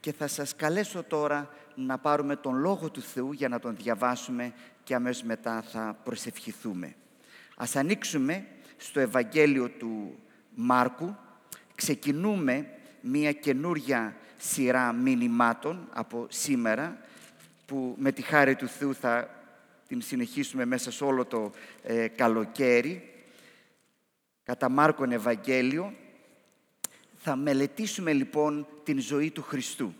και θα σας καλέσω τώρα να πάρουμε τον Λόγο του Θεού για να τον διαβάσουμε και αμέσως μετά θα προσευχηθούμε. Ας ανοίξουμε στο Ευαγγέλιο του Μάρκου. Ξεκινούμε μία καινούρια σειρά μηνυμάτων από σήμερα που με τη χάρη του Θεού θα την συνεχίσουμε μέσα σε όλο το ε, καλοκαίρι. Κατά Μάρκον Ευαγγέλιο θα μελετήσουμε λοιπόν την ζωή του Χριστού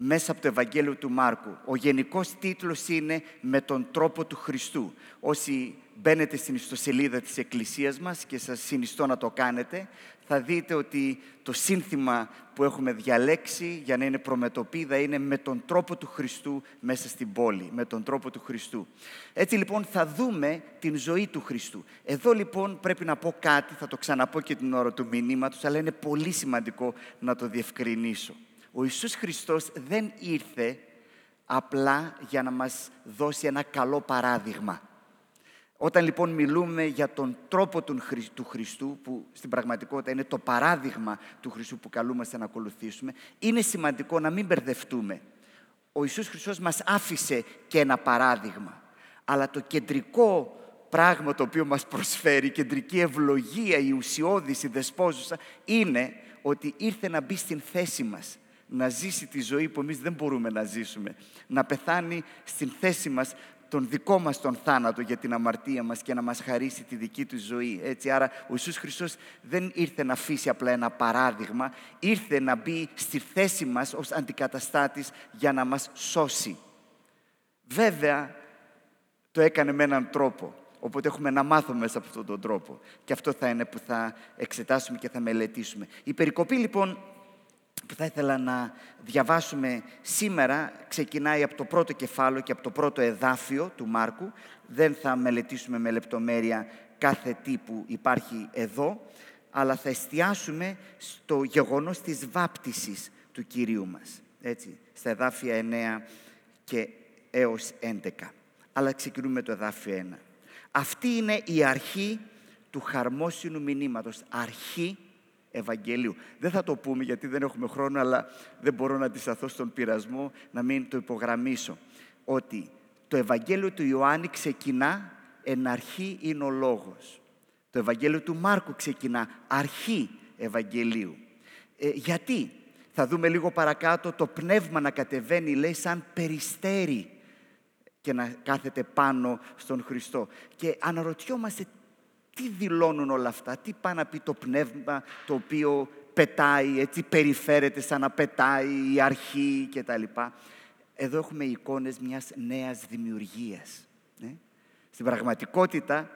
μέσα από το Ευαγγέλιο του Μάρκου. Ο γενικός τίτλος είναι «Με τον τρόπο του Χριστού». Όσοι μπαίνετε στην ιστοσελίδα της Εκκλησίας μας και σας συνιστώ να το κάνετε, θα δείτε ότι το σύνθημα που έχουμε διαλέξει για να είναι προμετωπίδα είναι «Με τον τρόπο του Χριστού μέσα στην πόλη». Με τον τρόπο του Χριστού. Έτσι λοιπόν θα δούμε την ζωή του Χριστού. Εδώ λοιπόν πρέπει να πω κάτι, θα το ξαναπώ και την ώρα του μηνύματος, αλλά είναι πολύ σημαντικό να το διευκρινίσω. Ο Ιησούς Χριστός δεν ήρθε απλά για να μας δώσει ένα καλό παράδειγμα. Όταν λοιπόν μιλούμε για τον τρόπο του Χριστού, που στην πραγματικότητα είναι το παράδειγμα του Χριστού που καλούμαστε να ακολουθήσουμε, είναι σημαντικό να μην μπερδευτούμε. Ο Ιησούς Χριστός μας άφησε και ένα παράδειγμα. Αλλά το κεντρικό πράγμα το οποίο μας προσφέρει, η κεντρική ευλογία, η ουσιώδης, η δεσπόζουσα, είναι ότι ήρθε να μπει στην θέση μας να ζήσει τη ζωή που εμείς δεν μπορούμε να ζήσουμε. Να πεθάνει στην θέση μας τον δικό μας τον θάνατο για την αμαρτία μας και να μας χαρίσει τη δική του ζωή. Έτσι, άρα ο Ιησούς Χριστός δεν ήρθε να αφήσει απλά ένα παράδειγμα, ήρθε να μπει στη θέση μας ως αντικαταστάτης για να μας σώσει. Βέβαια, το έκανε με έναν τρόπο. Οπότε έχουμε να μάθουμε μέσα από αυτόν τον τρόπο. Και αυτό θα είναι που θα εξετάσουμε και θα μελετήσουμε. Η περικοπή λοιπόν που θα ήθελα να διαβάσουμε σήμερα ξεκινάει από το πρώτο κεφάλαιο και από το πρώτο εδάφιο του Μάρκου. Δεν θα μελετήσουμε με λεπτομέρεια κάθε τι που υπάρχει εδώ, αλλά θα εστιάσουμε στο γεγονός της βάπτισης του Κυρίου μας. Έτσι, στα εδάφια 9 και έως 11. Αλλά ξεκινούμε το εδάφιο 1. Αυτή είναι η αρχή του χαρμόσυνου μηνύματος. Αρχή Ευαγγελίου. Δεν θα το πούμε γιατί δεν έχουμε χρόνο, αλλά δεν μπορώ να αντισταθώ στον πειρασμό να μην το υπογραμμίσω. Ότι το Ευαγγέλιο του Ιωάννη ξεκινά, εν αρχή είναι ο λόγος. Το Ευαγγέλιο του Μάρκου ξεκινά, αρχή Ευαγγελίου. Ε, γιατί, θα δούμε λίγο παρακάτω, το πνεύμα να κατεβαίνει, λέει, σαν περιστέρι και να κάθεται πάνω στον Χριστό. Και αναρωτιόμαστε τι δηλώνουν όλα αυτά, τι πάει να πει το πνεύμα το οποίο πετάει, έτσι περιφέρεται σαν να πετάει η αρχή κτλ. Εδώ έχουμε εικόνες μιας νέας δημιουργίας. Ναι. Στην πραγματικότητα,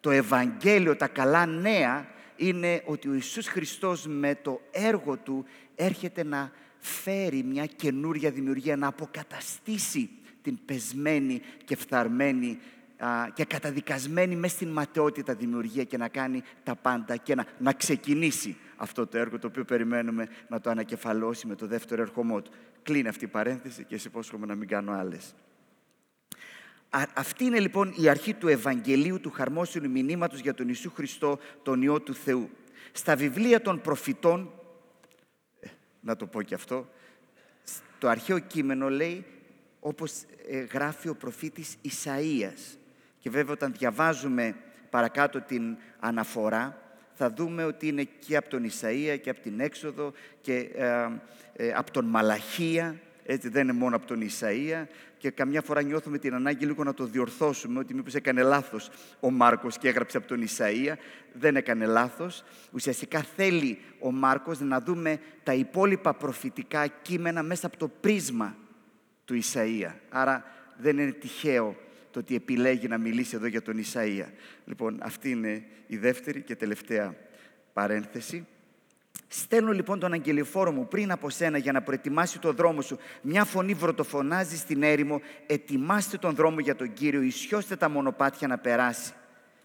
το Ευαγγέλιο, τα καλά νέα, είναι ότι ο Ιησούς Χριστός με το έργο Του έρχεται να φέρει μια καινούρια δημιουργία, να αποκαταστήσει την πεσμένη και φθαρμένη και καταδικασμένη μέσα στην ματαιότητα δημιουργία και να κάνει τα πάντα και να, να ξεκινήσει αυτό το έργο το οποίο περιμένουμε να το ανακεφαλώσει με το δεύτερο ερχομό του. Κλείνει αυτή η παρένθεση και σε υπόσχομαι να μην κάνω άλλες. Αυτή είναι λοιπόν η αρχή του Ευαγγελίου του χαρμόσυνου μηνύματος για τον Ιησού Χριστό, τον Υιό του Θεού. Στα βιβλία των προφητών, ε, να το πω και αυτό, το αρχαίο κείμενο λέει όπως ε, γράφει ο προφήτης Ισαΐας. Και βέβαια όταν διαβάζουμε παρακάτω την αναφορά, θα δούμε ότι είναι και από τον Ισαΐα και από την Έξοδο και ε, ε, από τον Μαλαχία, έτσι δεν είναι μόνο από τον Ισαΐα και καμιά φορά νιώθουμε την ανάγκη λίγο να το διορθώσουμε ότι μήπως έκανε λάθος ο Μάρκος και έγραψε από τον Ισαΐα. Δεν έκανε λάθος. Ουσιαστικά θέλει ο Μάρκος να δούμε τα υπόλοιπα προφητικά κείμενα μέσα από το πρίσμα του Ισαΐα. Άρα δεν είναι τυχαίο το ότι επιλέγει να μιλήσει εδώ για τον Ισαΐα. Λοιπόν, αυτή είναι η δεύτερη και τελευταία παρένθεση. Στέλνω λοιπόν τον αγγελιφόρο μου πριν από σένα για να προετοιμάσει το δρόμο σου. Μια φωνή βρωτοφωνάζει στην έρημο. Ετοιμάστε τον δρόμο για τον Κύριο. Ισιώστε τα μονοπάτια να περάσει.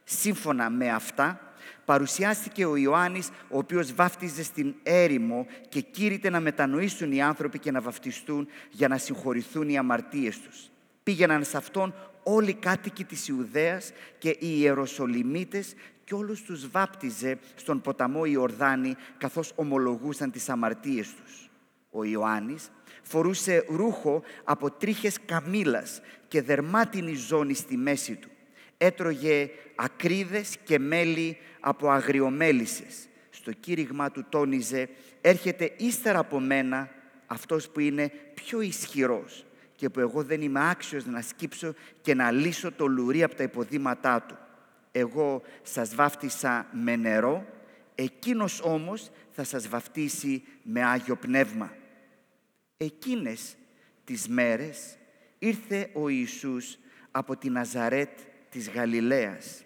Σύμφωνα με αυτά, παρουσιάστηκε ο Ιωάννης, ο οποίος βάφτιζε στην έρημο και κήρυτε να μετανοήσουν οι άνθρωποι και να βαφτιστούν για να συγχωρηθούν οι αμαρτίες τους. Πήγαιναν σε αυτόν όλοι οι κάτοικοι της Ιουδαίας και οι Ιεροσολυμίτες και όλους τους βάπτιζε στον ποταμό Ιορδάνη καθώς ομολογούσαν τις αμαρτίες τους. Ο Ιωάννης Φορούσε ρούχο από τρίχες καμήλας και δερμάτινη ζώνη στη μέση του. Έτρωγε ακρίδες και μέλι από αγριομέλισσες. Στο κήρυγμα του τόνιζε «Έρχεται ύστερα από μένα αυτός που είναι πιο ισχυρός και που εγώ δεν είμαι άξιος να σκύψω και να λύσω το λουρί από τα υποδήματά του. Εγώ σας βάφτισα με νερό, εκείνος όμως θα σας βαφτίσει με Άγιο Πνεύμα. Εκείνες τις μέρες ήρθε ο Ιησούς από τη Ναζαρέτ της Γαλιλαίας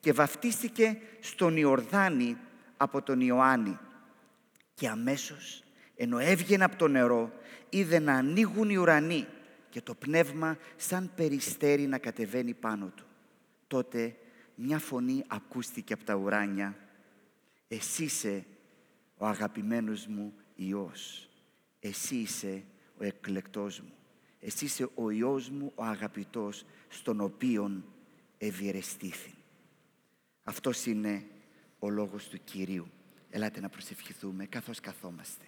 και βαφτίστηκε στον Ιορδάνη από τον Ιωάννη. Και αμέσως, ενώ έβγαινε από το νερό, είδε να ανοίγουν οι ουρανοί και το πνεύμα σαν περιστέρι να κατεβαίνει πάνω του. Τότε μια φωνή ακούστηκε από τα ουράνια. Εσύ είσαι ο αγαπημένος μου Υιός. Εσύ είσαι ο εκλεκτός μου. Εσύ είσαι ο Υιός μου, ο αγαπητός, στον οποίον ευηρεστήθη. Αυτός είναι ο λόγος του Κυρίου. Ελάτε να προσευχηθούμε καθώς καθόμαστε.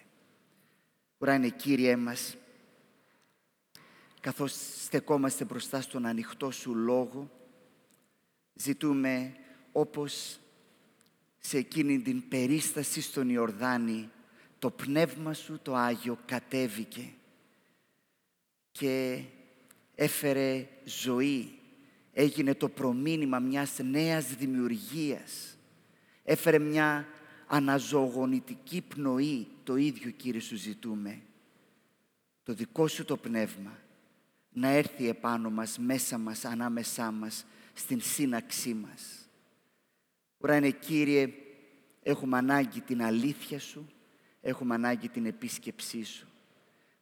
Ουράνε Κύριέ μας, καθώς στεκόμαστε μπροστά στον ανοιχτό Σου Λόγο, ζητούμε όπως σε εκείνη την περίσταση στον Ιορδάνη το Πνεύμα Σου το Άγιο κατέβηκε και έφερε ζωή, έγινε το προμήνυμα μιας νέας δημιουργίας, έφερε μια αναζωογονητική πνοή, το ίδιο Κύριε Σου ζητούμε. Το δικό Σου το Πνεύμα να έρθει επάνω μας, μέσα μας, ανάμεσά μας, στην σύναξή μας. Ουράνε Κύριε, έχουμε ανάγκη την αλήθεια Σου, έχουμε ανάγκη την επίσκεψή Σου.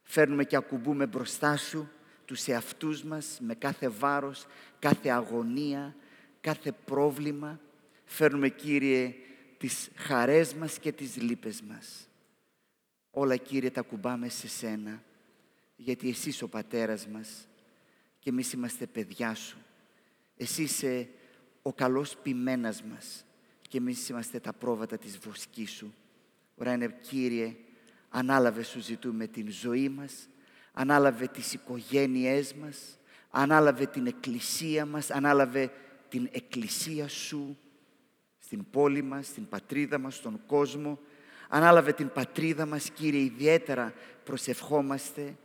Φέρνουμε και ακουμπούμε μπροστά Σου τους εαυτούς μας με κάθε βάρος, κάθε αγωνία, κάθε πρόβλημα. Φέρνουμε Κύριε τις χαρές μας και τις λύπες μας. Όλα Κύριε τα κουμπάμε σε Σένα γιατί εσύ είσαι ο πατέρας μας και εμείς είμαστε παιδιά σου. Εσύ είσαι ο καλός ποιμένας μας και εμείς είμαστε τα πρόβατα της βοσκής σου. Ωραία είναι, Κύριε, ανάλαβε σου ζητούμε την ζωή μας, ανάλαβε τις οικογένειές μας, ανάλαβε την εκκλησία μας, ανάλαβε την εκκλησία σου στην πόλη μας, στην πατρίδα μας, στον κόσμο. Ανάλαβε την πατρίδα μας, Κύριε, ιδιαίτερα προσευχόμαστε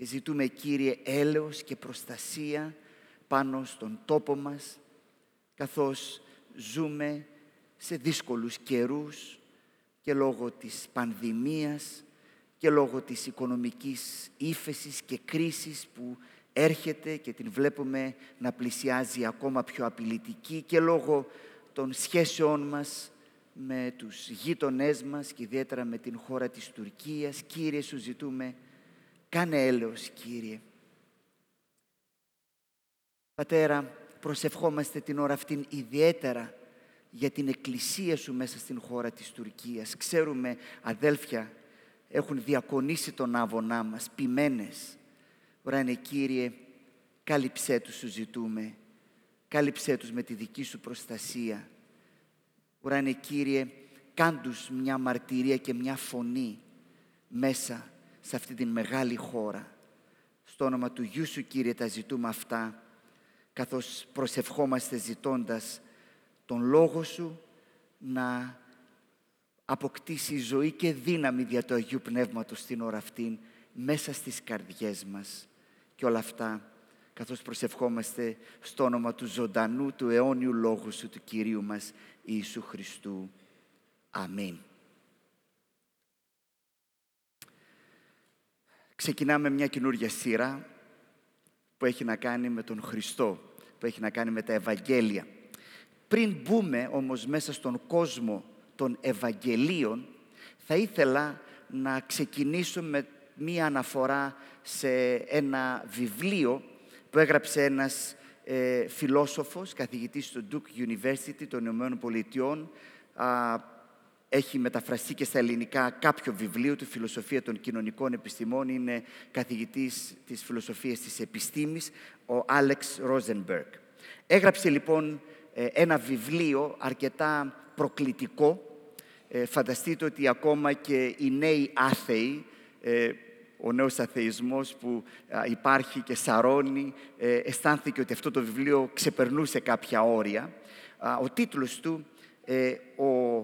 και ζητούμε Κύριε έλεος και προστασία πάνω στον τόπο μας καθώς ζούμε σε δύσκολους καιρούς και λόγω της πανδημίας και λόγω της οικονομικής ύφεσης και κρίσης που έρχεται και την βλέπουμε να πλησιάζει ακόμα πιο απειλητική και λόγω των σχέσεών μας με τους γείτονές μας και ιδιαίτερα με την χώρα της Τουρκίας. Κύριε, σου ζητούμε Κάνε έλεος, Κύριε. Πατέρα, προσευχόμαστε την ώρα αυτήν ιδιαίτερα για την εκκλησία Σου μέσα στην χώρα της Τουρκίας. Ξέρουμε, αδέλφια, έχουν διακονήσει τον άβωνά μας, ποιμένες. είναι, Κύριε, κάλυψέ τους σου ζητούμε. Κάλυψέ τους με τη δική Σου προστασία. είναι, Κύριε, κάντους μια μαρτυρία και μια φωνή μέσα σε αυτή την μεγάλη χώρα. Στο όνομα του Γιού Σου, Κύριε, τα ζητούμε αυτά, καθώς προσευχόμαστε ζητώντας τον Λόγο Σου να αποκτήσει ζωή και δύναμη δια του Αγίου Πνεύματος στην ώρα αυτήν, μέσα στις καρδιές μας. Και όλα αυτά, καθώς προσευχόμαστε στο όνομα του ζωντανού, του αιώνιου Λόγου Σου, του Κυρίου μας, Ιησού Χριστού. Αμήν. Ξεκινάμε μια καινούργια σειρά που έχει να κάνει με τον Χριστό, που έχει να κάνει με τα Ευαγγέλια. Πριν μπούμε όμως μέσα στον κόσμο των Ευαγγελίων, θα ήθελα να ξεκινήσω με μία αναφορά σε ένα βιβλίο που έγραψε ένας ε, φιλόσοφος, καθηγητής στο Duke University των Ηνωμένων Πολιτειών, έχει μεταφραστεί και στα ελληνικά κάποιο βιβλίο του «Φιλοσοφία των κοινωνικών επιστημών». Είναι καθηγητής της φιλοσοφίας της επιστήμης, ο Άλεξ Ρόζενμπεργκ. Έγραψε λοιπόν ε, ένα βιβλίο αρκετά προκλητικό. Ε, φανταστείτε ότι ακόμα και οι νέοι άθεοι ε, ο νέος αθεισμός που υπάρχει και σαρώνει, ε, αισθάνθηκε ότι αυτό το βιβλίο ξεπερνούσε κάποια όρια. Ο τίτλος του ε, «Ο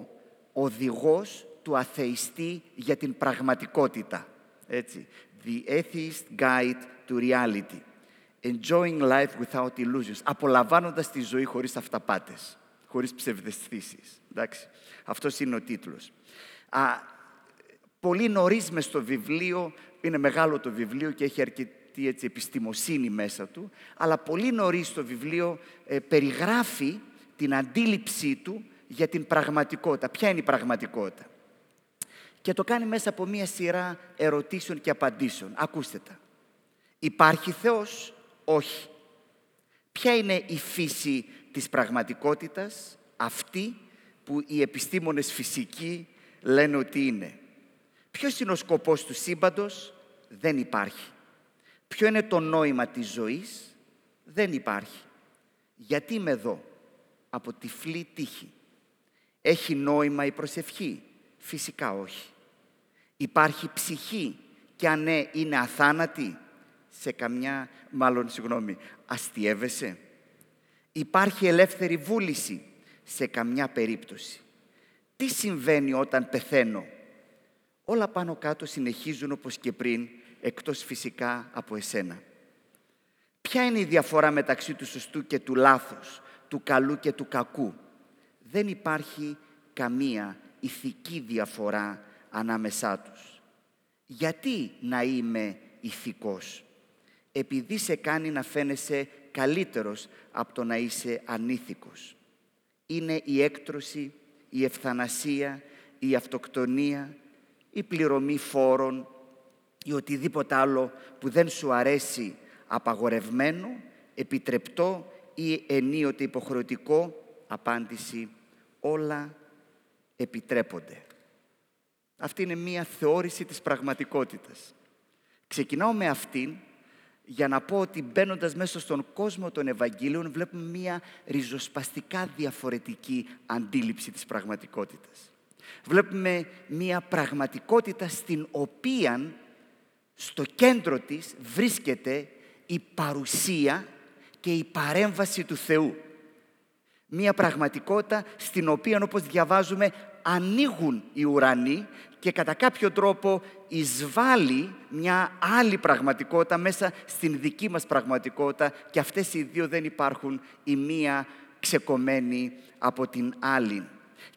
οδηγός του αθειστή για την πραγματικότητα». Έτσι. «The Atheist Guide to Reality». Enjoying life without illusions. Απολαμβάνοντας τη ζωή χωρίς αυταπάτες, χωρίς ψευδεστήσεις. Εντάξει. Αυτός είναι ο τίτλος. Α, πολύ νωρίς μες στο βιβλίο, είναι μεγάλο το βιβλίο και έχει αρκετή έτσι, επιστημοσύνη μέσα του, αλλά πολύ νωρίς το βιβλίο ε, περιγράφει την αντίληψή του για την πραγματικότητα. Ποια είναι η πραγματικότητα; Και το κάνει μέσα από μία σειρά ερωτήσεων και απαντήσεων. Ακούστε τα. Υπάρχει Θεός; Όχι. Ποια είναι η φύση της πραγματικότητας, αυτή που οι επιστήμονες φυσικοί λένε ότι είναι. Ποιος είναι ο σκοπός του σύμπαντος, δεν υπάρχει. Ποιο είναι το νόημα της ζωής, δεν υπάρχει. Γιατί είμαι εδώ, από τυφλή τύχη. Έχει νόημα η προσευχή, φυσικά όχι. Υπάρχει ψυχή και αν ναι, είναι αθάνατη, σε καμιά, μάλλον συγγνώμη, αστιεύεσαι. Υπάρχει ελεύθερη βούληση, σε καμιά περίπτωση. Τι συμβαίνει όταν πεθαίνω; Όλα πάνω κάτω συνεχίζουν όπως και πριν, εκτός φυσικά από εσένα. Ποια είναι η διαφορά μεταξύ του σωστού και του λάθος, του καλού και του κακού; Δεν υπάρχει καμία ηθική διαφορά ανάμεσά τους. Γιατί να είμαι ηθικός; Επειδή σε κάνει να φαίνεσαι καλύτερος από το να είσαι ανήθικος. Είναι η έκτρωση, η ευθανασία, η αυτοκτονία, η πληρωμή φόρων ή οτιδήποτε άλλο που δεν σου αρέσει απαγορευμένο, επιτρεπτό ή ενίοτε υποχρεωτικό, απάντηση όλα επιτρέπονται. Αυτή είναι μία θεώρηση της πραγματικότητας. Ξεκινάω με αυτήν για να πω ότι μπαίνοντας μέσα στον κόσμο των Ευαγγελίων βλέπουμε μία ριζοσπαστικά διαφορετική αντίληψη της πραγματικότητας. Βλέπουμε μία πραγματικότητα στην οποία στο κέντρο της βρίσκεται η παρουσία και η παρέμβαση του Θεού. Μία πραγματικότητα στην οποία όπως διαβάζουμε ανοίγουν οι ουρανοί και κατά κάποιο τρόπο εισβάλλει μια άλλη πραγματικότητα μέσα στην δική μας πραγματικότητα και αυτές οι δύο δεν υπάρχουν η μία ξεκομμένη από την άλλη.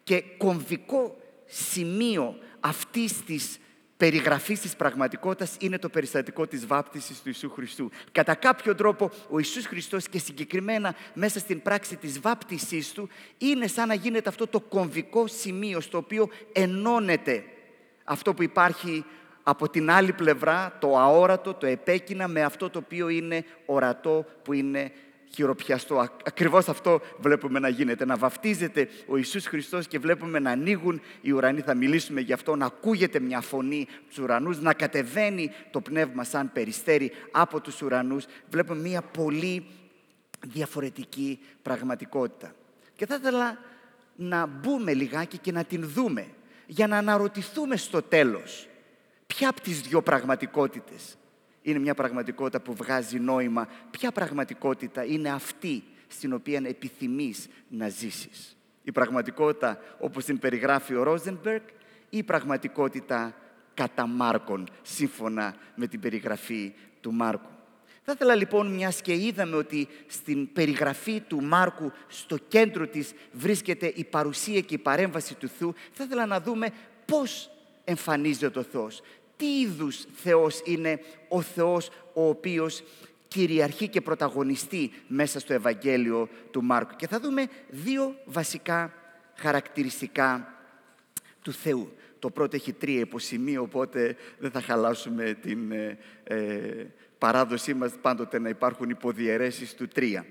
Και κομβικό σημείο αυτής της περιγραφής της πραγματικότητας είναι το περιστατικό της βάπτισης του Ιησού Χριστού. Κατά κάποιο τρόπο ο Ιησούς Χριστός και συγκεκριμένα μέσα στην πράξη της βάπτισής του είναι σαν να γίνεται αυτό το κομβικό σημείο στο οποίο ενώνεται αυτό που υπάρχει από την άλλη πλευρά, το αόρατο, το επέκεινα με αυτό το οποίο είναι ορατό, που είναι χειροπιαστό. Ακριβώς αυτό βλέπουμε να γίνεται, να βαφτίζεται ο Ιησούς Χριστός και βλέπουμε να ανοίγουν οι ουρανοί, θα μιλήσουμε γι' αυτό, να ακούγεται μια φωνή στους ουρανούς, να κατεβαίνει το πνεύμα σαν περιστέρι από τους ουρανούς. Βλέπουμε μια πολύ διαφορετική πραγματικότητα. Και θα ήθελα να μπούμε λιγάκι και να την δούμε, για να αναρωτηθούμε στο τέλος ποια από τις δύο πραγματικότητες είναι μια πραγματικότητα που βγάζει νόημα. Ποια πραγματικότητα είναι αυτή στην οποία επιθυμείς να ζήσεις; Η πραγματικότητα όπως την περιγράφει ο Ρόζενμπεργκ ή η πραγματικότητα κατά Μάρκον, σύμφωνα με την περιγραφή του Μάρκου; Θα ήθελα λοιπόν, μιας και είδαμε ότι στην περιγραφή του Μάρκου στο κέντρο της βρίσκεται η παρουσία και η παρέμβαση του Θεού, θα ήθελα να δούμε πώς εμφανίζεται ο Θεός τι είδους Θεός είναι ο Θεός ο οποίος κυριαρχεί και πρωταγωνιστεί μέσα στο Ευαγγέλιο του Μάρκου. Και θα δούμε δύο βασικά χαρακτηριστικά του Θεού. Το πρώτο έχει τρία υποσημεία, οπότε δεν θα χαλάσουμε την ε, ε, παράδοσή μας πάντοτε να υπάρχουν υποδιαιρέσεις του τρία.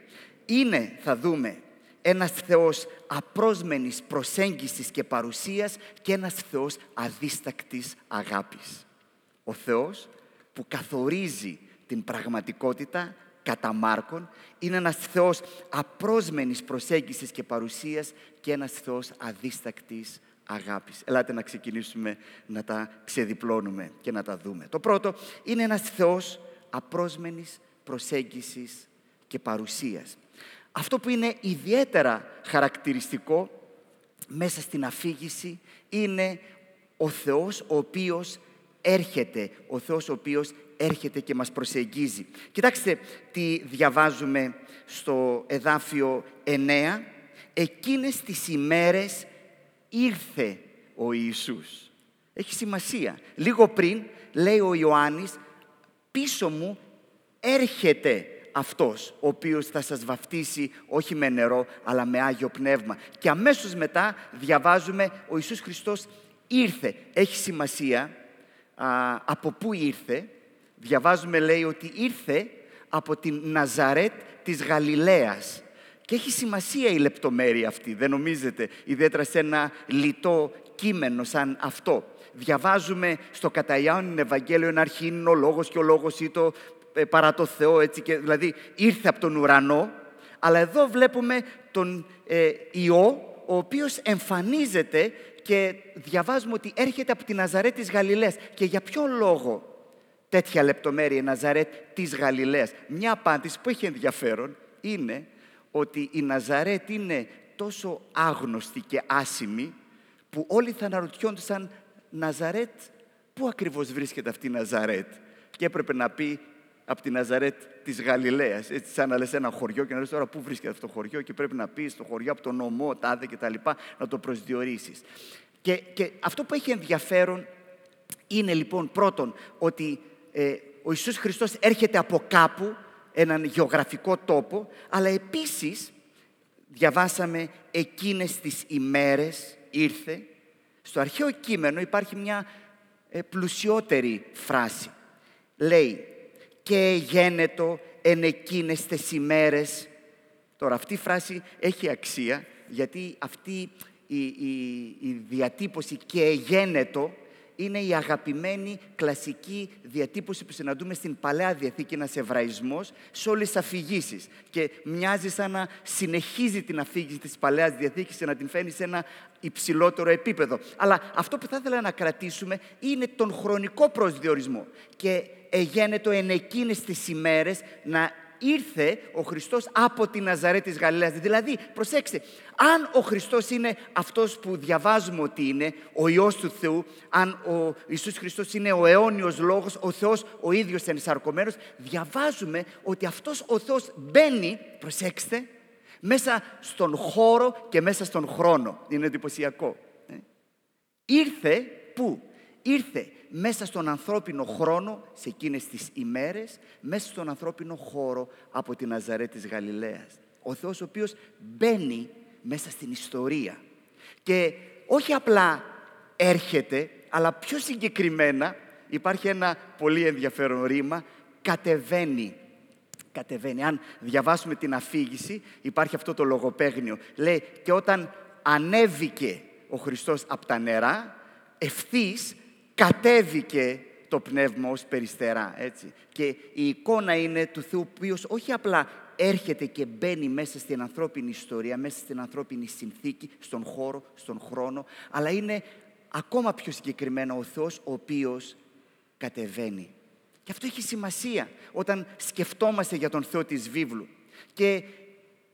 Είναι, θα δούμε, ένας Θεός απρόσμενης προσέγγισης και παρουσίας και ένας Θεός αδίστακτης αγάπης ο Θεός που καθορίζει την πραγματικότητα κατά Μάρκον, είναι ένας Θεός απρόσμενης προσέγγισης και παρουσίας και ένας Θεός αδίστακτης αγάπης. Ελάτε να ξεκινήσουμε να τα ξεδιπλώνουμε και να τα δούμε. Το πρώτο είναι ένας Θεός απρόσμενης προσέγγισης και παρουσίας. Αυτό που είναι ιδιαίτερα χαρακτηριστικό μέσα στην αφήγηση είναι ο Θεός ο οποίος έρχεται, ο Θεός ο οποίος έρχεται και μας προσεγγίζει. Κοιτάξτε τι διαβάζουμε στο εδάφιο 9. Εκείνες τις ημέρες ήρθε ο Ιησούς. Έχει σημασία. Λίγο πριν λέει ο Ιωάννης πίσω μου έρχεται αυτός ο οποίος θα σας βαφτίσει όχι με νερό αλλά με Άγιο Πνεύμα. Και αμέσως μετά διαβάζουμε ο Ιησούς Χριστός ήρθε. Έχει σημασία από πού ήρθε; Διαβάζουμε λέει ότι ήρθε από την Ναζαρέτ της Γαλιλαίας. Και έχει σημασία η λεπτομέρεια αυτή, δεν νομίζετε, ιδιαίτερα σε ένα λιτό κείμενο σαν αυτό. Διαβάζουμε στο κατά Ευαγγέλιο ένα αρχή είναι ο λόγος και ο λόγος ή το ε, παρά το Θεό, έτσι, και, δηλαδή ήρθε από τον ουρανό, αλλά εδώ βλέπουμε τον ε, Υιό, ο οποίος εμφανίζεται και διαβάζουμε ότι έρχεται από τη Ναζαρέτ της Γαλιλαίας. Και για ποιο λόγο τέτοια λεπτομέρεια η Ναζαρέτ της Γαλιλαίας; Μια απάντηση που έχει ενδιαφέρον είναι ότι η Ναζαρέτ είναι τόσο άγνωστη και άσημη που όλοι θα αναρωτιόντουσαν Ναζαρέτ, πού ακριβώς βρίσκεται αυτή η Ναζαρέτ; Και έπρεπε να πει από τη Ναζαρέτ της Γαλιλαίας. Έτσι, σαν να λες ένα χωριό και να λες τώρα πού βρίσκεται αυτό το χωριό και πρέπει να πεις στο χωριό από τον νομό, τάδε κτλ. να το προσδιορίσεις. Και, και αυτό που έχει ενδιαφέρον είναι λοιπόν πρώτον ότι ε, ο Ιησούς Χριστός έρχεται από κάπου, έναν γεωγραφικό τόπο, αλλά επίσης διαβάσαμε εκείνες τις ημέρες ήρθε. Στο αρχαίο κείμενο υπάρχει μια ε, πλουσιότερη φράση. Λέει και γένετο εν εκείνες τις ημέρες. Τώρα αυτή η φράση έχει αξία γιατί αυτή η, η, διατύπωση και γένετο είναι η αγαπημένη κλασική διατύπωση που συναντούμε στην Παλαιά Διαθήκη, ένας εβραϊσμός, σε όλες τις αφηγήσεις. Και μοιάζει σαν να συνεχίζει την αφήγηση της Παλαιάς Διαθήκης και να την φαίνει σε ένα υψηλότερο επίπεδο. Αλλά αυτό που θα ήθελα να κρατήσουμε είναι τον χρονικό προσδιορισμό. Και εγένετο εν εκείνες τις ημέρες να ήρθε ο Χριστός από την Ναζαρέ της Γαλιλαίας. Δηλαδή, προσέξτε, αν ο Χριστός είναι αυτός που διαβάζουμε ότι είναι, ο Υιός του Θεού, αν ο Ιησούς Χριστός είναι ο αιώνιος Λόγος, ο Θεός ο ίδιος ενσαρκωμένος, διαβάζουμε ότι αυτός ο Θεός μπαίνει, προσέξτε, μέσα στον χώρο και μέσα στον χρόνο. Είναι εντυπωσιακό. Ε. Ήρθε, πού; Ήρθε μέσα στον ανθρώπινο χρόνο, σε εκείνες τις ημέρες, μέσα στον ανθρώπινο χώρο από την Ναζαρέ της Γαλιλαίας. Ο Θεός ο οποίος μπαίνει μέσα στην ιστορία. Και όχι απλά έρχεται, αλλά πιο συγκεκριμένα υπάρχει ένα πολύ ενδιαφέρον ρήμα, κατεβαίνει. Κατεβαίνει. Αν διαβάσουμε την αφήγηση, υπάρχει αυτό το λογοπαίγνιο. Λέει, και όταν ανέβηκε ο Χριστός από τα νερά, ευθύς κατέβηκε το πνεύμα ως περιστερά, έτσι. Και η εικόνα είναι του Θεού, ο οποίος όχι απλά έρχεται και μπαίνει μέσα στην ανθρώπινη ιστορία, μέσα στην ανθρώπινη συνθήκη, στον χώρο, στον χρόνο, αλλά είναι ακόμα πιο συγκεκριμένα ο Θεός ο οποίος κατεβαίνει. Και αυτό έχει σημασία όταν σκεφτόμαστε για τον Θεό της βίβλου. Και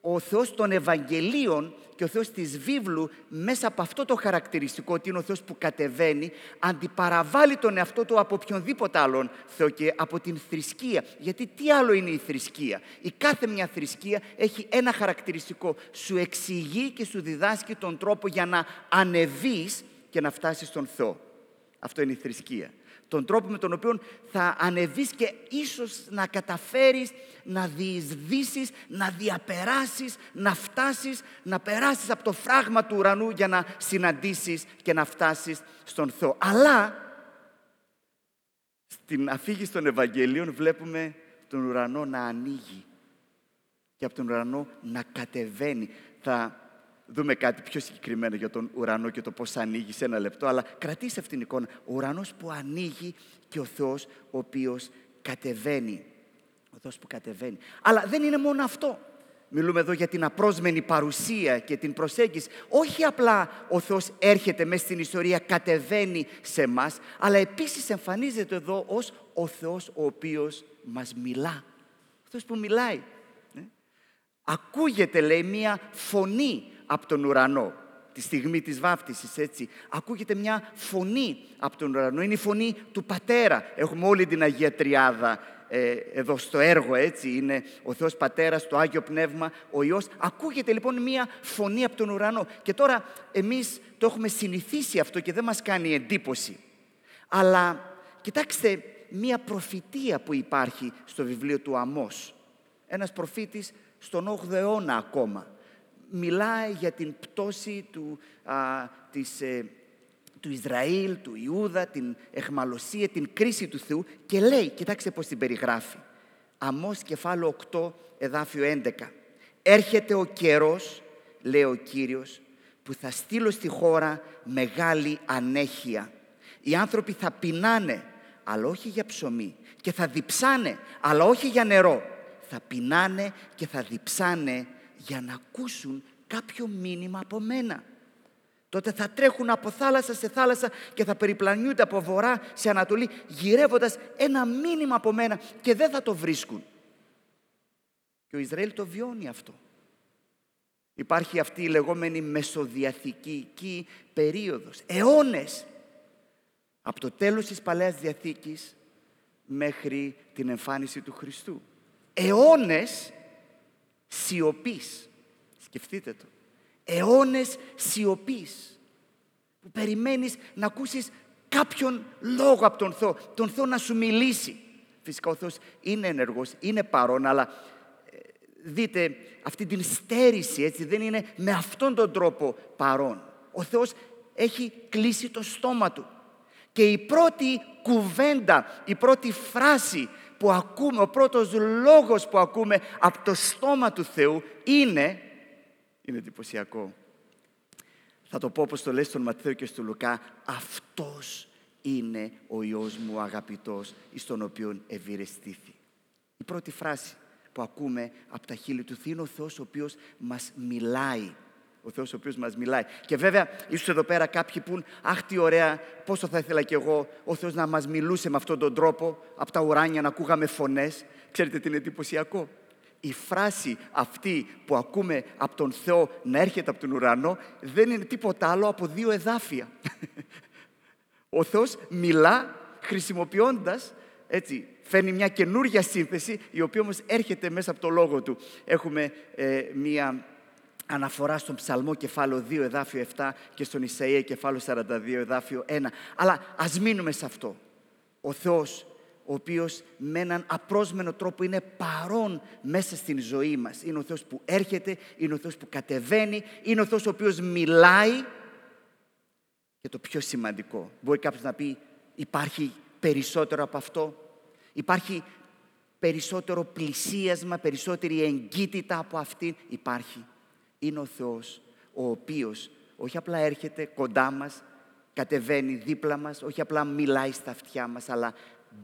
ο Θεός των Ευαγγελίων και ο Θεός της βίβλου μέσα από αυτό το χαρακτηριστικό ότι είναι ο Θεός που κατεβαίνει αντιπαραβάλλει τον εαυτό του από οποιονδήποτε άλλον Θεό και από την θρησκεία. Γιατί τι άλλο είναι η θρησκεία; Η κάθε μια θρησκεία έχει ένα χαρακτηριστικό. Σου εξηγεί και σου διδάσκει τον τρόπο για να ανεβείς και να φτάσεις στον Θεό. Αυτό είναι η θρησκεία τον τρόπο με τον οποίο θα ανεβείς και ίσως να καταφέρεις να διεισδύσεις, να διαπεράσεις, να φτάσεις, να περάσεις από το φράγμα του ουρανού για να συναντήσεις και να φτάσεις στον Θεό. Αλλά στην αφήγηση των Ευαγγελίων βλέπουμε τον ουρανό να ανοίγει και από τον ουρανό να κατεβαίνει. Θα δούμε κάτι πιο συγκεκριμένο για τον ουρανό και το πώς ανοίγει σε ένα λεπτό, αλλά κρατήστε αυτήν την εικόνα. Ο ουρανός που ανοίγει και ο Θεός ο οποίος κατεβαίνει. Ο Θεός που κατεβαίνει. Αλλά δεν είναι μόνο αυτό. Μιλούμε εδώ για την απρόσμενη παρουσία και την προσέγγιση. Όχι απλά ο Θεός έρχεται μέσα στην ιστορία, κατεβαίνει σε μας, αλλά επίσης εμφανίζεται εδώ ως ο Θεός ο οποίος μας μιλά. Ο Θεός που μιλάει. Ναι. Ακούγεται, λέει, μία φωνή από τον ουρανό τη στιγμή της βάφτισης, έτσι. Ακούγεται μια φωνή από τον ουρανό. Είναι η φωνή του Πατέρα. Έχουμε όλη την Αγία Τριάδα ε, εδώ στο έργο, έτσι. Είναι ο Θεός Πατέρας, το Άγιο Πνεύμα, ο Υιός. Ακούγεται λοιπόν μια φωνή από τον ουρανό. Και τώρα εμείς το έχουμε συνηθίσει αυτό και δεν μας κάνει εντύπωση. Αλλά κοιτάξτε μια προφητεία που υπάρχει στο βιβλίο του Αμός. Ένας προφήτης στον 8ο αιώνα ακόμα μιλάει για την πτώση του, α, της, ε, του Ισραήλ, του Ιούδα, την εχμαλωσία, την κρίση του Θεού και λέει, κοιτάξτε πώς την περιγράφει. Αμός κεφάλαιο 8, εδάφιο 11. Έρχεται ο καιρός, λέει ο Κύριος, που θα στείλω στη χώρα μεγάλη ανέχεια. Οι άνθρωποι θα πεινάνε, αλλά όχι για ψωμί. Και θα διψάνε, αλλά όχι για νερό. Θα πεινάνε και θα διψάνε για να ακούσουν κάποιο μήνυμα από μένα. Τότε θα τρέχουν από θάλασσα σε θάλασσα και θα περιπλανιούνται από βορρά σε ανατολή, γυρεύοντας ένα μήνυμα από μένα και δεν θα το βρίσκουν. Και ο Ισραήλ το βιώνει αυτό. Υπάρχει αυτή η λεγόμενη μεσοδιαθηκική περίοδος, αιώνες, από το τέλος της Παλαιάς Διαθήκης μέχρι την εμφάνιση του Χριστού. Αιώνες σιωπής. Σκεφτείτε το. Αιώνες σιωπής. Που περιμένεις να ακούσεις κάποιον λόγο από τον Θεό. Τον Θεό να σου μιλήσει. Φυσικά ο Θεός είναι ενεργός, είναι παρόν, αλλά ε, δείτε αυτή την στέρηση, έτσι, δεν είναι με αυτόν τον τρόπο παρόν. Ο Θεός έχει κλείσει το στόμα Του. Και η πρώτη κουβέντα, η πρώτη φράση που ακούμε, ο πρώτος λόγος που ακούμε από το στόμα του Θεού είναι, είναι εντυπωσιακό. Θα το πω όπως το λέει στον Ματθαίο και στον Λουκά, αυτός είναι ο Υιός μου αγαπητός, εις τον οποίον ευηρεστήθη. Η πρώτη φράση που ακούμε από τα χείλη του Θεού είναι ο Θεός ο οποίος μας μιλάει ο Θεός ο οποίος μας μιλάει. Και βέβαια, ίσως εδώ πέρα κάποιοι πούν, αχ τι ωραία, πόσο θα ήθελα κι εγώ ο Θεός να μας μιλούσε με αυτόν τον τρόπο, από τα ουράνια να ακούγαμε φωνές. Ξέρετε τι είναι εντυπωσιακό; Η φράση αυτή που ακούμε από τον Θεό να έρχεται από τον ουρανό δεν είναι τίποτα άλλο από δύο εδάφια. Ο Θεός μιλά χρησιμοποιώντας, έτσι, φέρνει μια καινούργια σύνθεση, η οποία όμως έρχεται μέσα από το λόγο του. Έχουμε ε, μια αναφορά στον Ψαλμό κεφάλαιο 2 εδάφιο 7 και στον Ισαΐα κεφάλαιο 42 εδάφιο 1. Αλλά ας μείνουμε σε αυτό. Ο Θεός ο οποίος με έναν απρόσμενο τρόπο είναι παρόν μέσα στην ζωή μας. Είναι ο Θεός που έρχεται, είναι ο Θεός που κατεβαίνει, είναι ο Θεός ο οποίος μιλάει και το πιο σημαντικό. Μπορεί κάποιος να πει υπάρχει περισσότερο από αυτό; Υπάρχει περισσότερο πλησίασμα, περισσότερη εγκύτητα από αυτήν; Υπάρχει είναι ο Θεός ο οποίος όχι απλά έρχεται κοντά μας, κατεβαίνει δίπλα μας, όχι απλά μιλάει στα αυτιά μας, αλλά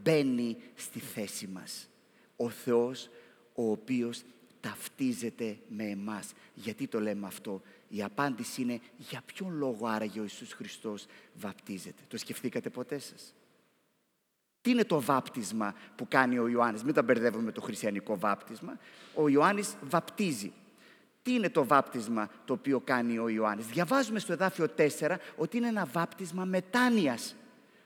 μπαίνει στη θέση μας. Ο Θεός ο οποίος ταυτίζεται με εμάς. Γιατί το λέμε αυτό; Η απάντηση είναι για ποιον λόγο άραγε ο Ιησούς Χριστός βαπτίζεται; Το σκεφτήκατε ποτέ σας; Τι είναι το βάπτισμα που κάνει ο Ιωάννης; Μην τα μπερδεύουμε με το χριστιανικό βάπτισμα. Ο Ιωάννης βαπτίζει. Τι είναι το βάπτισμα το οποίο κάνει ο Ιωάννης; Διαβάζουμε στο εδάφιο 4 ότι είναι ένα βάπτισμα μετάνοιας.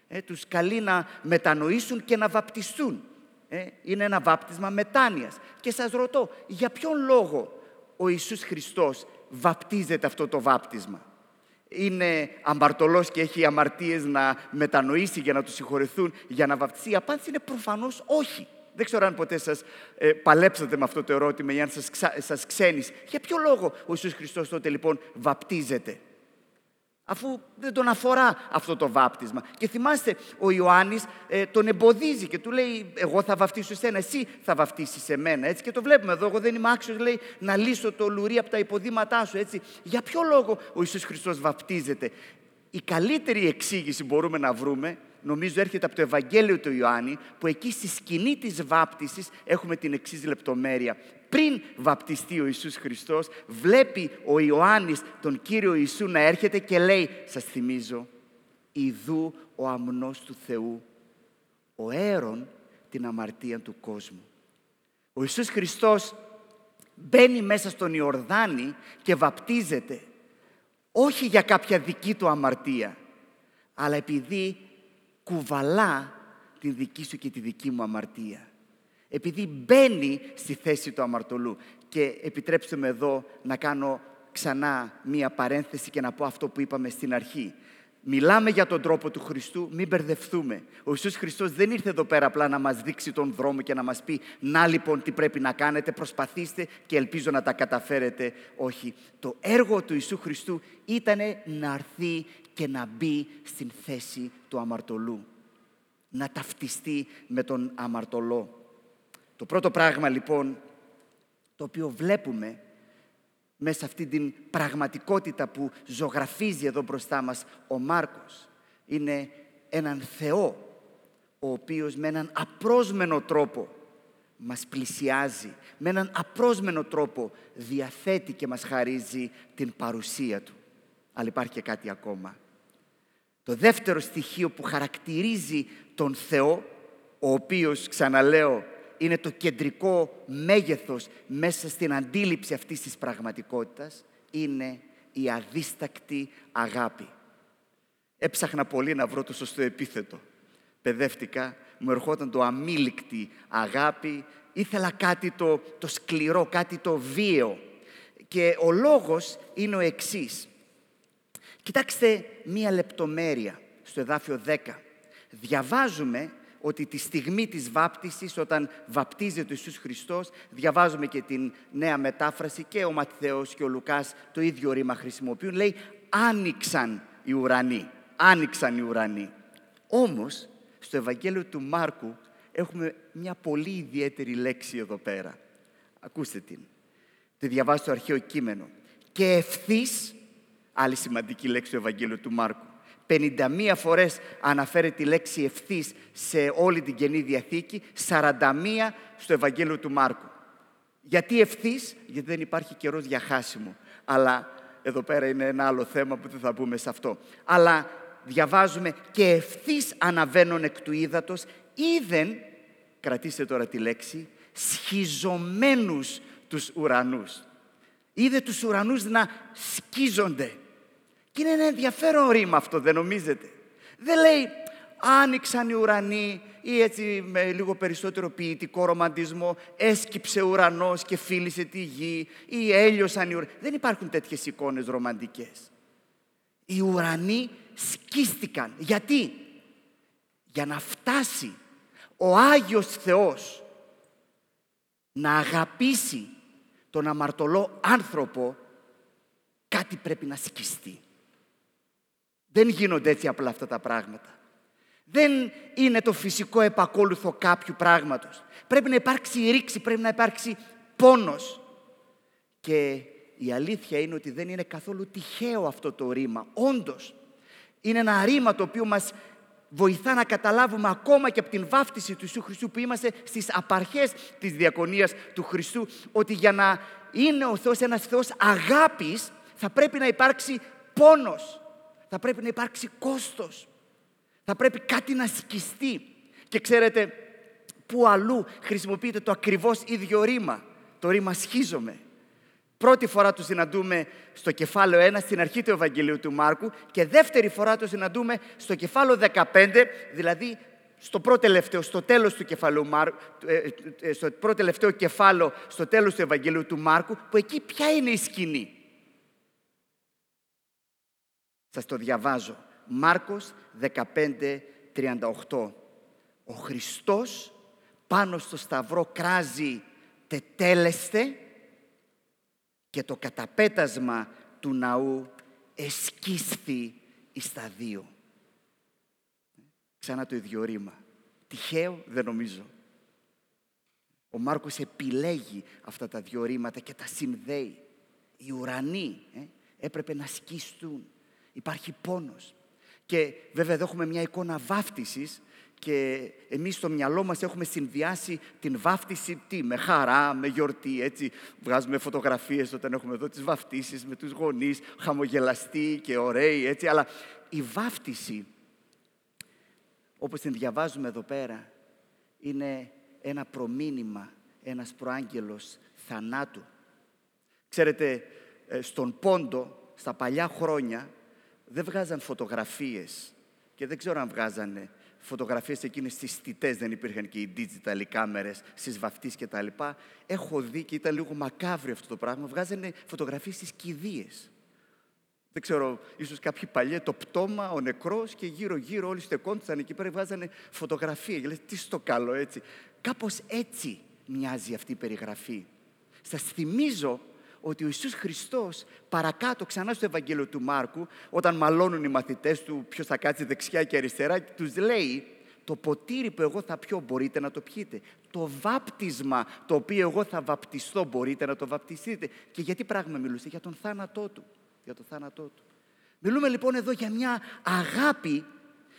Ε, τους καλεί να μετανοήσουν και να βαπτιστούν. Ε, είναι ένα βάπτισμα μετάνοιας. Και σας ρωτώ, για ποιον λόγο ο Ιησούς Χριστός βαπτίζεται αυτό το βάπτισμα; Είναι αμαρτωλός και έχει αμαρτίες να μετανοήσει για να τους συγχωρεθούν, για να βαπτιστεί; Η απάντηση είναι προφανώς όχι. Δεν ξέρω αν ποτέ σας ε, παλέψατε με αυτό το ερώτημα ή αν σας, σας ξένεις. Για ποιο λόγο ο Ιησούς Χριστός τότε λοιπόν βαπτίζεται; Αφού δεν τον αφορά αυτό το βάπτισμα. Και θυμάστε, ο Ιωάννης ε, τον εμποδίζει και του λέει εγώ θα βαφτίσω εσένα, εσύ θα βαφτίσεις εμένα. Έτσι, και το βλέπουμε εδώ, εγώ δεν είμαι άξιος λέει, να λύσω το λουρί από τα υποδήματά σου. Έτσι. Για ποιο λόγο ο Ιησούς Χριστός βαπτίζεται; Η καλύτερη εξήγηση μπορούμε να βρούμε νομίζω έρχεται από το Ευαγγέλιο του Ιωάννη, που εκεί στη σκηνή της βάπτισης έχουμε την εξής λεπτομέρεια. Πριν βαπτιστεί ο Ιησούς Χριστός, βλέπει ο Ιωάννης τον Κύριο Ιησού να έρχεται και λέει, σας θυμίζω, «Ιδού ο αμνός του Θεού, ο έρον την αμαρτία του κόσμου». Ο Ιησούς Χριστός μπαίνει μέσα στον Ιορδάνη και βαπτίζεται όχι για κάποια δική του αμαρτία, αλλά επειδή κουβαλά την δική σου και τη δική μου αμαρτία. Επειδή μπαίνει στη θέση του αμαρτωλού. Και επιτρέψτε με εδώ να κάνω ξανά μία παρένθεση και να πω αυτό που είπαμε στην αρχή. Μιλάμε για τον τρόπο του Χριστού, μην μπερδευτούμε. Ο Ιησούς Χριστός δεν ήρθε εδώ πέρα απλά να μας δείξει τον δρόμο και να μας πει «Να λοιπόν τι πρέπει να κάνετε, προσπαθήστε και ελπίζω να τα καταφέρετε». Όχι. Το έργο του Ιησού Χριστού ήταν να έρθει και να μπει στην θέση του αμαρτωλού. Να ταυτιστεί με τον αμαρτωλό. Το πρώτο πράγμα λοιπόν το οποίο βλέπουμε μέσα αυτή την πραγματικότητα που ζωγραφίζει εδώ μπροστά μας ο Μάρκος. Είναι έναν Θεό, ο οποίος με έναν απρόσμενο τρόπο μας πλησιάζει, με έναν απρόσμενο τρόπο διαθέτει και μας χαρίζει την παρουσία Του. Αλλά υπάρχει και κάτι ακόμα. Το δεύτερο στοιχείο που χαρακτηρίζει τον Θεό, ο οποίος, ξαναλέω, είναι το κεντρικό μέγεθος μέσα στην αντίληψη αυτής της πραγματικότητας είναι η αδίστακτη αγάπη. Έψαχνα πολύ να βρω το σωστό επίθετο. Παιδεύτηκα, μου ερχόταν το αμήλικτη αγάπη, ήθελα κάτι το, το σκληρό, κάτι το βίαιο. Και ο λόγος είναι ο εξής. Κοιτάξτε μία λεπτομέρεια στο εδάφιο 10. Διαβάζουμε ότι τη στιγμή της βάπτισης, όταν βαπτίζεται ο Ιησούς Χριστός, διαβάζουμε και την νέα μετάφραση και ο Ματθαίος και ο Λουκάς το ίδιο ρήμα χρησιμοποιούν, λέει «άνοιξαν οι ουρανοί». Άνοιξαν οι ουρανοί. Όμως, στο Ευαγγέλιο του Μάρκου έχουμε μια πολύ ιδιαίτερη λέξη εδώ πέρα. Ακούστε την. Τη διαβάζω στο αρχαίο κείμενο. «Και ευθύς», άλλη σημαντική λέξη του Ευαγγέλιο του Μάρκου, 51 φορές αναφέρει τη λέξη ευθύς σε όλη την Καινή Διαθήκη, 41 στο Ευαγγέλιο του Μάρκου. Γιατί ευθύς, γιατί δεν υπάρχει καιρός για χάσιμο. Αλλά εδώ πέρα είναι ένα άλλο θέμα που δεν θα πούμε σε αυτό. Αλλά διαβάζουμε και ευθύς αναβαίνουν εκ του ύδατος, είδεν, κρατήστε τώρα τη λέξη, σχιζωμένους τους ουρανούς. Είδε τους ουρανούς να σκίζονται. Και είναι ένα ενδιαφέρον ρήμα αυτό, δεν νομίζετε. Δεν λέει άνοιξαν οι ουρανοί ή έτσι με λίγο περισσότερο ποιητικό ρομαντισμό έσκυψε ουρανός και φίλησε τη γη ή έλειωσαν οι ουρανοί. Δεν υπάρχουν τέτοιες εικόνες ρομαντικές. Οι ουρανοί σκίστηκαν. Γιατί; Για να φτάσει ο Άγιος Θεός να αγαπήσει τον αμαρτωλό άνθρωπο κάτι πρέπει να σκιστεί. Δεν γίνονται έτσι απλά αυτά τα πράγματα. Δεν είναι το φυσικό επακόλουθο κάποιου πράγματος. Πρέπει να υπάρξει ρήξη, πρέπει να υπάρξει πόνος. Και η αλήθεια είναι ότι δεν είναι καθόλου τυχαίο αυτό το ρήμα. Όντως, είναι ένα ρήμα το οποίο μας βοηθά να καταλάβουμε ακόμα και από την βάφτιση του Ιησού Χριστού που είμαστε στις απαρχές της διακονίας του Χριστού ότι για να είναι ο Θεός ένας Θεός αγάπης θα πρέπει να υπάρξει πόνος θα πρέπει να υπάρξει κόστος. Θα πρέπει κάτι να σκιστεί. Και ξέρετε, που αλλού χρησιμοποιείται το ακριβώς ίδιο ρήμα. Το ρήμα σχίζομαι. Πρώτη φορά το συναντούμε στο κεφάλαιο 1, στην αρχή του Ευαγγελίου του Μάρκου και δεύτερη φορά το συναντούμε στο κεφάλαιο 15, δηλαδή στο πρώτο τελευταίο, στο τέλος του κεφαλαίου Μάρκου, ε, ε, στο πρώτο τελευταίο κεφάλαιο, στο τέλος του Ευαγγελίου του Μάρκου, που εκεί ποια είναι η σκηνή. Σας το διαβάζω. Μάρκος 15, 38. Ο Χριστός πάνω στο σταυρό κράζει τετέλεστε και το καταπέτασμα του ναού εσκίσθη εις τα δύο. Ξανά το ίδιο ρήμα. Τυχαίο δεν νομίζω. Ο Μάρκος επιλέγει αυτά τα δύο ρήματα και τα συνδέει. Οι ουρανοί ε, έπρεπε να σκιστούν υπάρχει πόνος. Και βέβαια εδώ έχουμε μια εικόνα βάφτισης και εμείς στο μυαλό μας έχουμε συνδυάσει την βάφτιση τι, με χαρά, με γιορτή, έτσι. Βγάζουμε φωτογραφίες όταν έχουμε εδώ τις βαφτίσεις με τους γονείς, χαμογελαστοί και ωραίοι, έτσι. Αλλά η βάφτιση, όπως την διαβάζουμε εδώ πέρα, είναι ένα προμήνυμα, ένας προάγγελος θανάτου. Ξέρετε, ε, στον Πόντο, στα παλιά χρόνια, δεν βγάζαν φωτογραφίες και δεν ξέρω αν βγάζανε φωτογραφίες εκείνες στις τιτές, δεν υπήρχαν και οι digital κάμερες, στις βαφτίς και τα λοιπά. Έχω δει και ήταν λίγο μακάβριο αυτό το πράγμα, βγάζανε φωτογραφίες στις κηδείες. Δεν ξέρω, ίσως κάποιοι παλιέ, το πτώμα, ο νεκρός και γύρω-γύρω όλοι στεκόντουσαν εκεί πέρα, βγάζανε φωτογραφία. Και τι στο καλό έτσι. Κάπως έτσι μοιάζει αυτή η περιγραφή. Σας θυμίζω ότι ο Ιησούς Χριστός παρακάτω ξανά στο Ευαγγέλιο του Μάρκου, όταν μαλώνουν οι μαθητές του ποιος θα κάτσει δεξιά και αριστερά, τους λέει το ποτήρι που εγώ θα πιω μπορείτε να το πιείτε. Το βάπτισμα το οποίο εγώ θα βαπτιστώ μπορείτε να το βαπτιστείτε. Και γιατί πράγμα μιλούσε, για τον θάνατό του. Για τον θάνατό του. Μιλούμε λοιπόν εδώ για μια αγάπη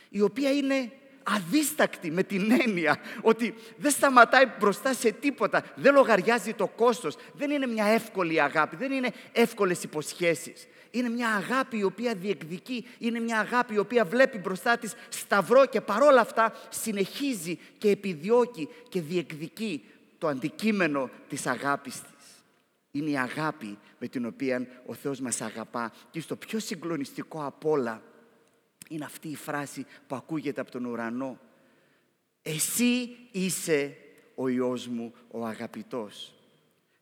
η οποία είναι αδίστακτη με την έννοια ότι δεν σταματάει μπροστά σε τίποτα, δεν λογαριάζει το κόστος, δεν είναι μια εύκολη αγάπη, δεν είναι εύκολες υποσχέσεις. Είναι μια αγάπη η οποία διεκδικεί, είναι μια αγάπη η οποία βλέπει μπροστά της σταυρό και παρόλα αυτά συνεχίζει και επιδιώκει και διεκδικεί το αντικείμενο της αγάπης της. Είναι η αγάπη με την οποία ο Θεός μας αγαπά και στο πιο συγκλονιστικό απ' όλα είναι αυτή η φράση που ακούγεται από τον ουρανό. Εσύ είσαι ο Υιός μου, ο αγαπητός.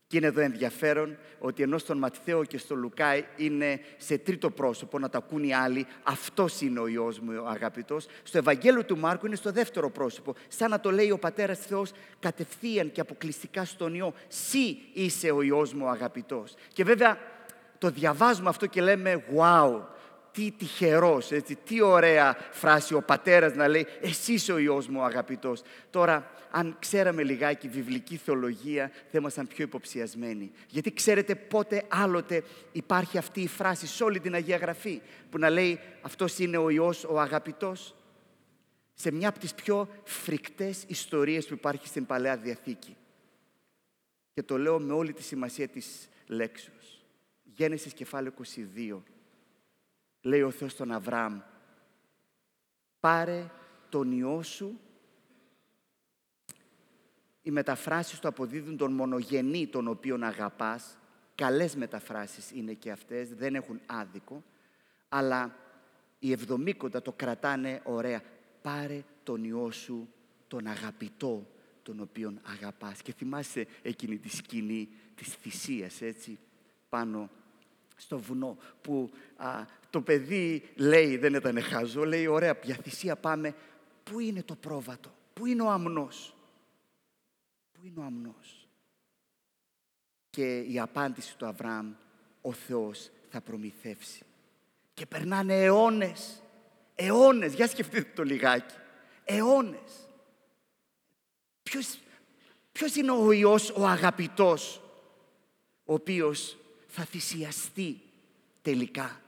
Και είναι εδώ ενδιαφέρον ότι ενώ στον Ματθαίο και στο Λουκά είναι σε τρίτο πρόσωπο, να τα ακούν οι άλλοι, αυτός είναι ο Υιός μου ο αγαπητός. Στο Ευαγγέλιο του Μάρκου είναι στο δεύτερο πρόσωπο, σαν να το λέει ο Πατέρας Θεός κατευθείαν και αποκλειστικά στον Υιό. Σύ είσαι ο Υιός μου ο αγαπητός. Και βέβαια το διαβάζουμε αυτό και λέμε «Wow, τι τυχερός, έτσι, τι ωραία φράση ο πατέρας να λέει «Εσύ είσαι ο Υιός μου ο αγαπητός». Τώρα, αν ξέραμε λιγάκι βιβλική θεολογία, θα ήμασταν πιο υποψιασμένοι. Γιατί ξέρετε πότε άλλοτε υπάρχει αυτή η φράση σε όλη την Αγία Γραφή, που να λέει «Αυτός είναι ο Υιός ο αγαπητός». Σε μια από τις πιο φρικτές ιστορίες που υπάρχει στην Παλαιά Διαθήκη. Και το λέω με όλη τη σημασία της λέξεως. Γένεσης κεφάλαιο 22 λέει ο Θεός στον Αβραάμ, πάρε τον Υιό σου, οι μεταφράσεις του αποδίδουν τον μονογενή τον οποίον αγαπάς, καλές μεταφράσεις είναι και αυτές, δεν έχουν άδικο, αλλά οι εβδομήκοντα το κρατάνε ωραία. Πάρε τον Υιό σου, τον αγαπητό, τον οποίον αγαπάς. Και θυμάσαι εκείνη τη σκηνή της θυσίας, έτσι, πάνω στο βουνό που α, το παιδί λέει, δεν ήταν χαζό, λέει ωραία για θυσία πάμε, πού είναι το πρόβατο, πού είναι ο αμνός, πού είναι ο αμνός; Και η απάντηση του Αβραάμ, ο Θεός θα προμηθεύσει. Και περνάνε αιώνες, αιώνες, για σκεφτείτε το λιγάκι, αιώνες. Ποιος, ποιος είναι ο Υιός, ο αγαπητός, ο οποίος θα θυσιαστεί τελικά.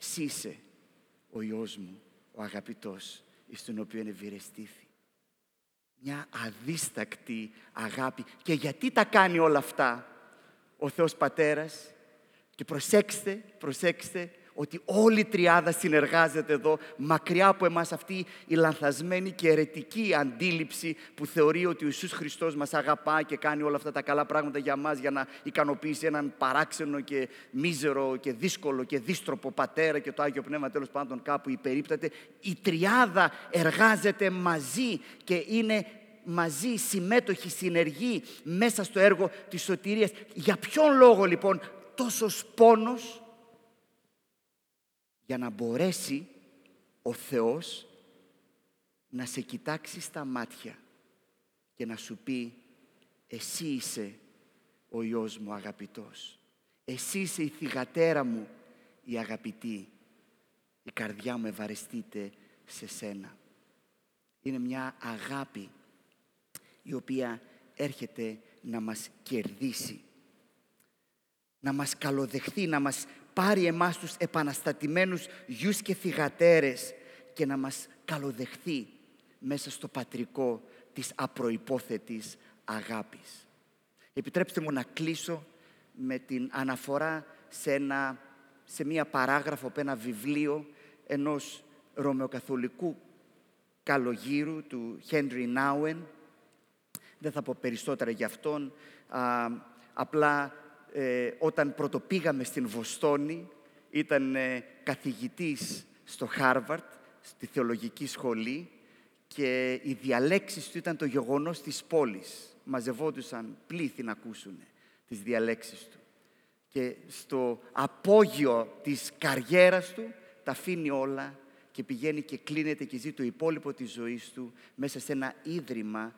Εσύ είσαι ο Υιός μου, ο αγαπητός, εις τον οποίο ευηρεστήθη. Μια αδίστακτη αγάπη. Και γιατί τα κάνει όλα αυτά ο Θεός Πατέρας; Και προσέξτε, προσέξτε, ότι όλη η τριάδα συνεργάζεται εδώ, μακριά από εμάς αυτή η λανθασμένη και αιρετική αντίληψη που θεωρεί ότι ο Ιησούς Χριστός μας αγαπά και κάνει όλα αυτά τα καλά πράγματα για μας για να ικανοποιήσει έναν παράξενο και μίζερο και δύσκολο και δίστροπο πατέρα και το Άγιο Πνεύμα τέλος πάντων κάπου υπερίπταται. Η τριάδα εργάζεται μαζί και είναι μαζί συμμέτοχοι, συνεργοί μέσα στο έργο της σωτηρίας. Για ποιον λόγο λοιπόν τόσος πόνος, για να μπορέσει ο Θεός να σε κοιτάξει στα μάτια και να σου πει «Εσύ είσαι ο Υιός μου αγαπητός. Εσύ είσαι η θυγατέρα μου η αγαπητή. Η καρδιά μου ευαρεστείται σε σένα». Είναι μια αγάπη η οποία έρχεται να μας κερδίσει. να μας καλοδεχθεί, να μας πάρει εμάς τους επαναστατημένους γιους και θυγατέρες και να μας καλοδεχθεί μέσα στο πατρικό της απροϋπόθετης αγάπης. Επιτρέψτε μου να κλείσω με την αναφορά σε, ένα, σε μία παράγραφο από ένα βιβλίο ενός ρωμαιοκαθολικού καλογύρου του Χέντρι Νάουεν. Δεν θα πω περισσότερα για αυτόν. απλά ε, όταν πρωτοπήγαμε στην Βοστόνη, ήταν ε, καθηγητής στο Χάρβαρτ, στη θεολογική σχολή και οι διαλέξεις του ήταν το γεγονός της πόλης. Μαζευόντουσαν πλήθη να ακούσουν τις διαλέξεις του. Και στο απόγειο της καριέρας του τα αφήνει όλα και πηγαίνει και κλείνεται και ζει το υπόλοιπο της ζωής του μέσα σε ένα ίδρυμα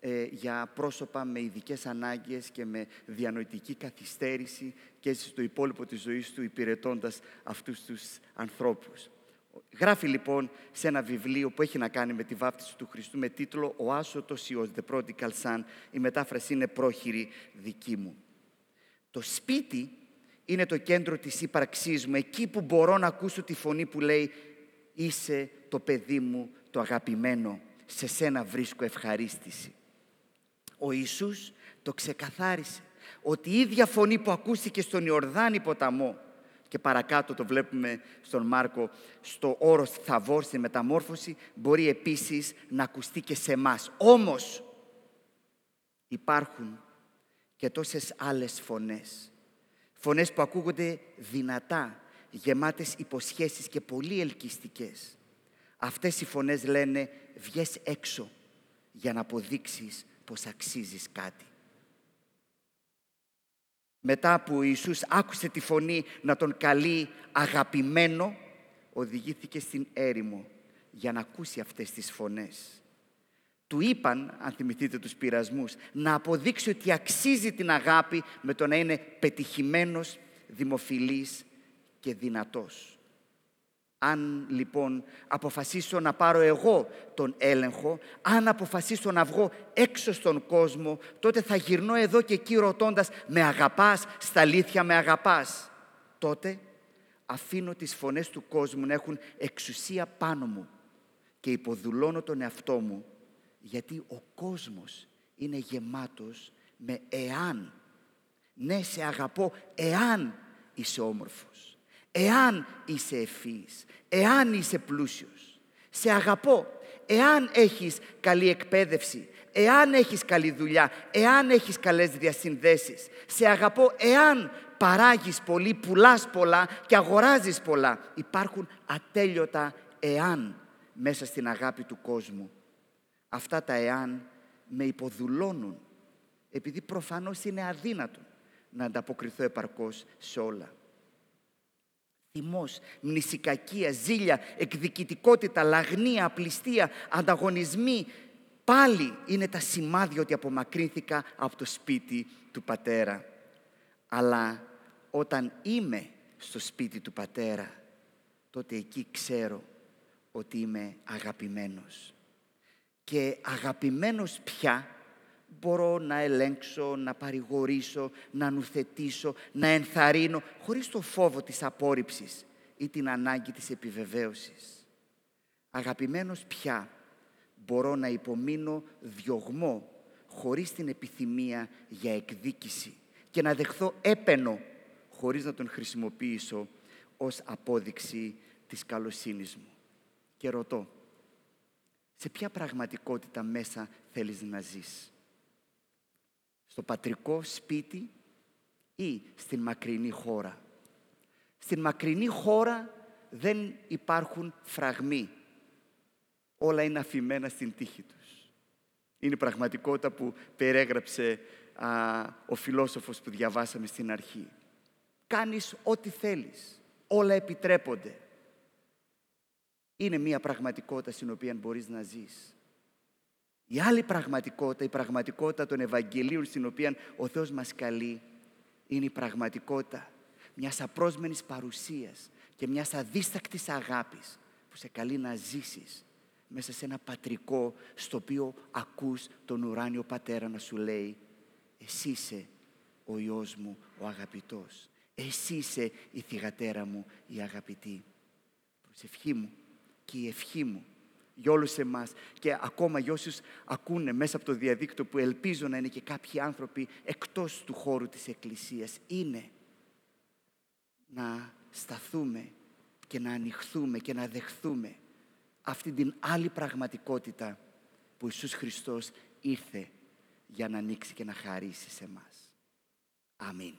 ε, για πρόσωπα με ειδικές ανάγκες και με διανοητική καθυστέρηση και στο υπόλοιπο της ζωής του υπηρετώντας αυτούς τους ανθρώπους. Γράφει λοιπόν σε ένα βιβλίο που έχει να κάνει με τη βάφτιση του Χριστού με τίτλο «Ο άσωτος Υιός, The Prodigal Son». Η μετάφραση είναι πρόχειρη δική μου. Το σπίτι είναι το κέντρο της ύπαρξής μου, εκεί που μπορώ να ακούσω τη φωνή που λέει «Είσαι το παιδί μου, το αγαπημένο, σε σένα βρίσκω ευχαρίστηση». Ο Ιησούς το ξεκαθάρισε ότι η ίδια φωνή που ακούστηκε στον Ιορδάνη ποταμό και παρακάτω το βλέπουμε στον Μάρκο στο όρος Θαβόρ, στη μεταμόρφωση, μπορεί επίσης να ακουστεί και σε εμάς. Όμως υπάρχουν και τόσες άλλες φωνές. Φωνές που ακούγονται δυνατά, γεμάτες υποσχέσεις και πολύ ελκυστικές. Αυτές οι φωνές λένε βγες έξω για να αποδείξεις πως αξίζεις κάτι. Μετά που ο Ιησούς άκουσε τη φωνή να τον καλεί αγαπημένο, οδηγήθηκε στην έρημο για να ακούσει αυτές τις φωνές. Του είπαν, αν θυμηθείτε τους πειρασμούς, να αποδείξει ότι αξίζει την αγάπη με το να είναι πετυχημένος, δημοφιλής και δυνατός. Αν λοιπόν αποφασίσω να πάρω εγώ τον έλεγχο, αν αποφασίσω να βγω έξω στον κόσμο, τότε θα γυρνώ εδώ και εκεί ρωτώντας «Με αγαπάς, στα αλήθεια με αγαπάς». Τότε αφήνω τις φωνές του κόσμου να έχουν εξουσία πάνω μου και υποδουλώνω τον εαυτό μου, γιατί ο κόσμος είναι γεμάτος με «εάν». Ναι, σε αγαπώ εάν είσαι όμορφος εάν είσαι ευφύης, εάν είσαι πλούσιος. Σε αγαπώ, εάν έχεις καλή εκπαίδευση, εάν έχεις καλή δουλειά, εάν έχεις καλές διασυνδέσεις. Σε αγαπώ, εάν παράγεις πολύ, πουλάς πολλά και αγοράζεις πολλά. Υπάρχουν ατέλειωτα εάν μέσα στην αγάπη του κόσμου. Αυτά τα εάν με υποδουλώνουν, επειδή προφανώς είναι αδύνατο να ανταποκριθώ επαρκώς σε όλα θυμός, μνησικακία, ζήλια, εκδικητικότητα, λαγνία, απληστία, ανταγωνισμοί, πάλι είναι τα σημάδια ότι απομακρύνθηκα από το σπίτι του πατέρα. Αλλά όταν είμαι στο σπίτι του πατέρα, τότε εκεί ξέρω ότι είμαι αγαπημένος. Και αγαπημένος πια μπορώ να ελέγξω, να παρηγορήσω, να νουθετήσω, να ενθαρρύνω, χωρίς το φόβο της απόρριψης ή την ανάγκη της επιβεβαίωσης. Αγαπημένος πια μπορώ να υπομείνω διωγμό χωρίς την επιθυμία για εκδίκηση και να δεχθώ έπαινο χωρίς να τον χρησιμοποιήσω ως απόδειξη της καλοσύνης μου. Και ρωτώ, σε ποια πραγματικότητα μέσα θέλεις να ζεις; Στο πατρικό σπίτι ή στην μακρινή χώρα. Στην μακρινή χώρα δεν υπάρχουν φραγμοί. Όλα είναι αφημένα στην τύχη τους. Είναι η πραγματικότητα που περιέγραψε α, ο φιλόσοφος που διαβάσαμε στην αρχή. Κάνεις ό,τι θέλεις. Όλα επιτρέπονται. Είναι μια πραγματικότητα στην οποία μπορείς να ζεις. Η άλλη πραγματικότητα, η πραγματικότητα των Ευαγγελίων στην οποία ο Θεός μας καλεί, είναι η πραγματικότητα μιας απρόσμενης παρουσίας και μιας αδίστακτης αγάπης που σε καλεί να ζήσεις μέσα σε ένα πατρικό στο οποίο ακούς τον ουράνιο πατέρα να σου λέει «Εσύ είσαι ο Υιός μου, ο αγαπητός. Εσύ είσαι η θυγατέρα μου, η αγαπητή. Προσευχή μου και η ευχή μου για όλους εμάς και ακόμα για όσους ακούνε μέσα από το διαδίκτυο που ελπίζω να είναι και κάποιοι άνθρωποι εκτός του χώρου της Εκκλησίας είναι να σταθούμε και να ανοιχθούμε και να δεχθούμε αυτή την άλλη πραγματικότητα που Ιησούς Χριστός ήρθε για να ανοίξει και να χαρίσει σε μας. Αμήν.